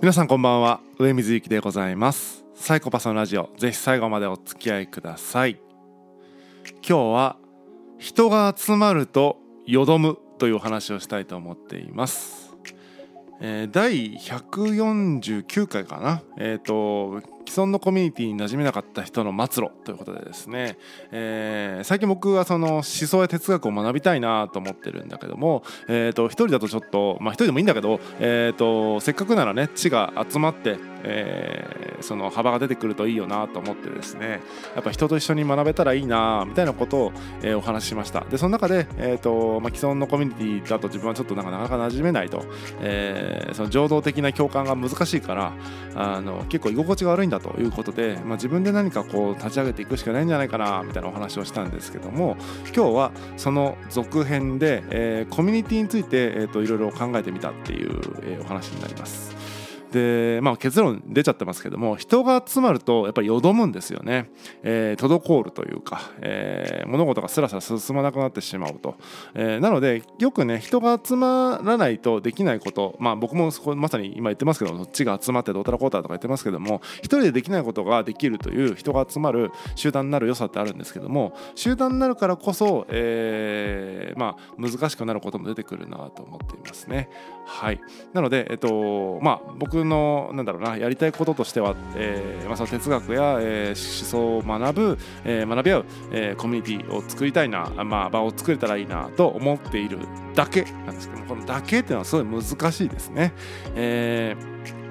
皆さんこんばんは。上水幸でございます。サイコパスのラジオ。ぜひ最後までお付き合いください。今日は人が集まるとよどむというお話をしたいと思っています。えー、第149回かな、えーと、既存のコミュニティに馴染めなかった人の末路ということでですね、えー、最近僕はその思想や哲学を学びたいなと思ってるんだけども、えーと、一人だとちょっとまあ一人でもいいんだけど、えーと、せっかくならね地が集まって、えー、その幅が出てくるといいよなと思ってですね。やっぱ人と一緒に学べたらいいなみたいなことを、えー、お話ししました。でその中で、えーとまあ、既存のコミュニティだと自分はちょっとなかなか馴染めないと、えー、その情動的な共感が難しいからあの結構居心地が悪いんだということで、まあ、自分で何かこう立ち上げていくしかないんじゃないかなみたいなお話をしたんですけども今日はその続編で、えー、コミュニティについて、えーと、いろいろ考えてみたっていう、えー、お話になります。でまあ結論出ちゃってますけども人が集まるとやっぱりよどむんですよね、えー、滞るというか、えー、物事がスラスラ進まなくなってしまうと、えー、なのでよくね人が集まらないとできないことまあ僕もそこまさに今言ってますけどそっちが集まってどうたらこうたらとか言ってますけども一人でできないことができるという人が集まる集団になる良さってあるんですけども集団になるからこそ、えー、まあ難しくなることも出てくるなと思っていますね。はい。なのでえっとまあ僕のなんだろうなやりたいこととしては、えーまあ、その哲学や、えー、思想を学ぶ、えー、学び合う、えー、コミュニティを作りたいな、まあ、場を作れたらいいなと思っているだけなんですけどもこのだけっていうのはすごい難しいですね。えー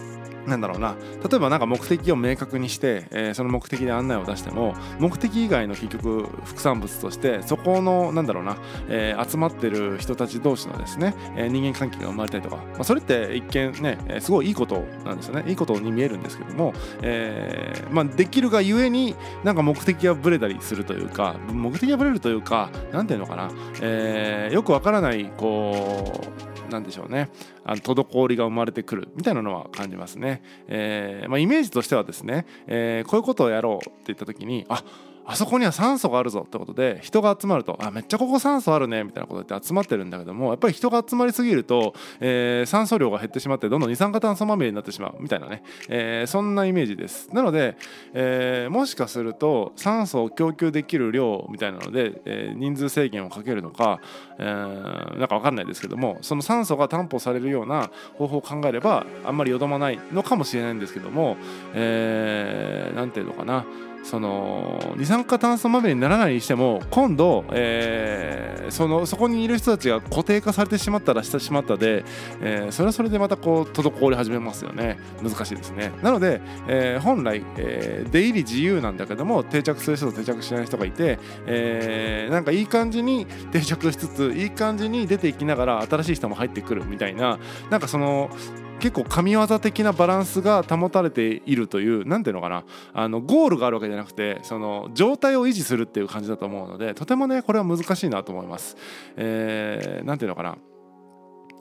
なんだろうな。例えば何か目的を明確にして、えー、その目的で案内を出しても目的以外の結局副産物としてそこのなんだろうな、えー、集まってる人たち同士のですね、えー、人間関係が生まれたりとか、まあ、それって一見ね、えすごいいいことなんですよね。いいことに見えるんですけども、えまあ、できるがゆえになんか目的がぶれたりするというか目的がぶれるというか何ていうのかな、えよくわからないこうなんでしょうね。あの滞りが生まれてくるみたいなのは感じますね、えーまあ、イメージとしてはですね、えー、こういうことをやろうって言った時にああそこには酸素があるぞってことで人が集まるとあめっちゃここ酸素あるねみたいなことで集まってるんだけどもやっぱり人が集まりすぎると、えー、酸素量が減ってしまってどんどん二酸化炭素まみれになってしまうみたいなね、えー、そんなイメージです。なので、えー、もしかすると酸素を供給できる量みたいなので、え、人数制限をかけるのか、えー、なんか分かんないですけどもその酸素が担保されるような方法を考えればあんまりよどまないのかもしれないんですけども、えー、ていうのかな。その二酸化炭素まみれにならないにしても今度、えー、そのそこにいる人たちが固定化されてしまったらしてしまったで、えー、それはそれでまたこう滞り始めますよね。難しいですね。なので、えー、本来、えー、出入り自由なんだけども定着する人と定着しない人がいて、えー、なんかいい感じに定着しつついい感じに出ていきながら新しい人も入ってくるみたいななんかその結構神業的なバランスが保たれているという何ていうのかなあのゴールがあるわけじゃなくてその状態を維持するっていう感じだと思うのでとてもねこれは難しいなと思います。えー、ていうのかな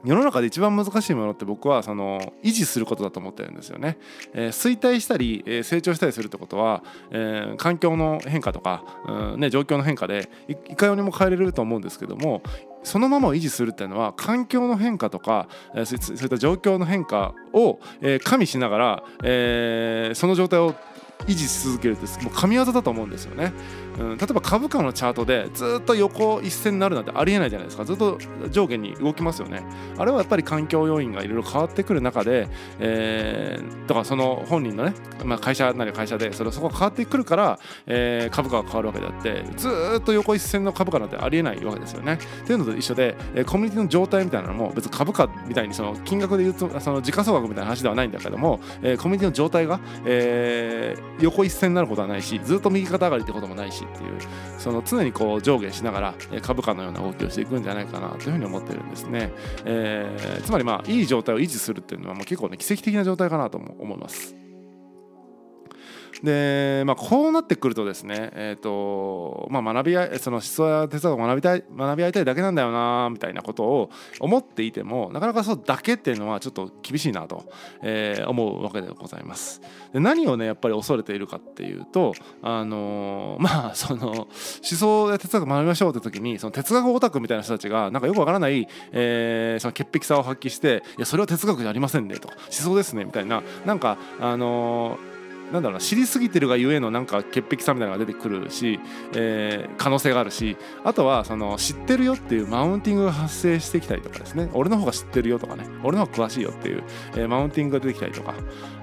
世の中で一番難しいものって僕はその維持することだと思ってるんですよね。えー、衰退したり、えー、成長したりするってことは、えー、環境の変化とか、うんね、状況の変化でいかようにも変えれると思うんですけどもそのままを維持するっていうのは環境の変化とか、そういった状況の変化を、加味しながら、その状態を維持し続けるってもう神業だと思うんですよね。うん、例えば株価のチャートでずっと横一線になるなんてありえないじゃないですか。ずっと上下に動きますよね。あれはやっぱり環境要因がいろいろ変わってくる中で、えー、だかその本人のね、まあ、会社なり会社でそれそこが変わってくるから、えー、株価が変わるわけであってずっと横一線の株価なんてありえないわけですよね。っていうのと一緒で、え、コミュニティの状態みたいなのも別に株価みたいにその金額で言うとその時価総額みたいな話ではないんだけども、えー、コミュニティの状態が、えー、横一線になることはないしずっと右肩上がりってこともないしっていうその常にこう上下しながら株価のような動きをしていくんじゃないかなというふうに思ってるんですね、えー、つまりまあいい状態を維持するっていうのはもう結構ね奇跡的な状態かなと思います。で、まあ、こうなってくるとですね、えーとまあ、学び合いその思想や哲学を学びたい学び合いたいだけなんだよなみたいなことを思っていてもなかなかそうだけっていうのはちょっと厳しいなと、えー、思うわけでございます。で何をねやっぱり恐れているかっていうとあのー、まあその思想や哲学を学びましょうって時にその哲学オタクみたいな人たちがなんかよくわからない、えー、その潔癖さを発揮していやそれは哲学じゃありませんねと思想ですねみたいななんかあのーなんだろうな知りすぎてるがゆえのなんか潔癖さみたいなのが出てくるし、えー、可能性があるしあとはその知ってるよっていうマウンティングが発生してきたりとかですね。俺の方が知ってるよとかね。俺の方が詳しいよっていう、えー、マウンティングが出てきたりとか。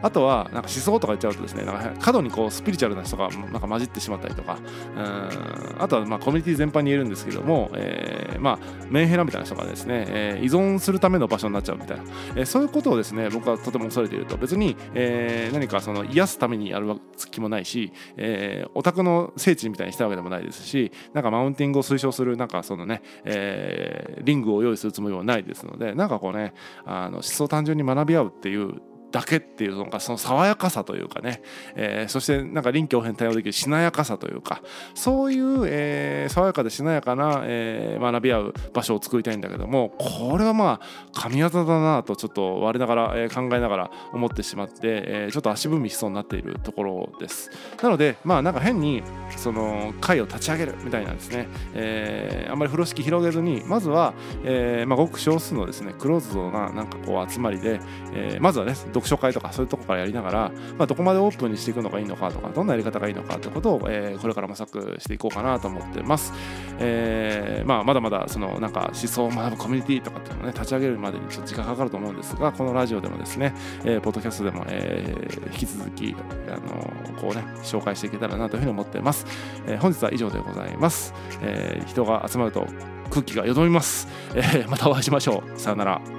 あとはなんか思想とか言っちゃうとですねなんか過度にこうスピリチュアルな人がなんか混じってしまったりとか。うん。あとはまあコミュニティ全般に言えるんですけども、えー、まあメンヘラみたいな人がですね、えー、依存するための場所になっちゃうみたいな、えー、そういうことをですね僕はとても恐れていると。別に、えー、何かその癒すためににやる気もないし、えー、オタクの聖地みたいにしたわけでもないですしなんかマウンティングを推奨するなんかそのね、えー、リングを用意するつもりはないですのでなんかこうねあの思想単純に学び合うっていうだけっていうのがその爽やかさというかね、えー、そしてなんか臨機応変対応できるしなやかさというか。そういう、えー、爽やかでしなやかな、えー、学び合う場所を作りたいんだけどもこれはまあ神業だなとちょっと我ながら、えー、考えながら思ってしまって、えー、ちょっと足踏みしそうになっているところです。なのでまあなんか変にその会を立ち上げるみたいなですね、えー、あんまり風呂敷広げずにまずは、えーまあ、ごく少数のですねクローズドななんかこう集まりで、えー、まずはね読書会とかそういうとこからやりながら、まあ、どこまでオープンにしていくのがいいのかとかどんなやり方がいいのかってことを、えー、これから模索していこうかなと思ってます、えーまあ、まだまだそのなんか思想を学ぶコミュニティとかっていうのをね立ち上げるまでにちょっと時間かかると思うんですがこのラジオでもですね、えー、ポッドキャストでも、えー、引き続きあのこうね紹介していけたらなというふうに思ってます、えー、本日は以上でございます、えー、人が集まると空気がよどみます、えー、またお会いしましょう。さよなら。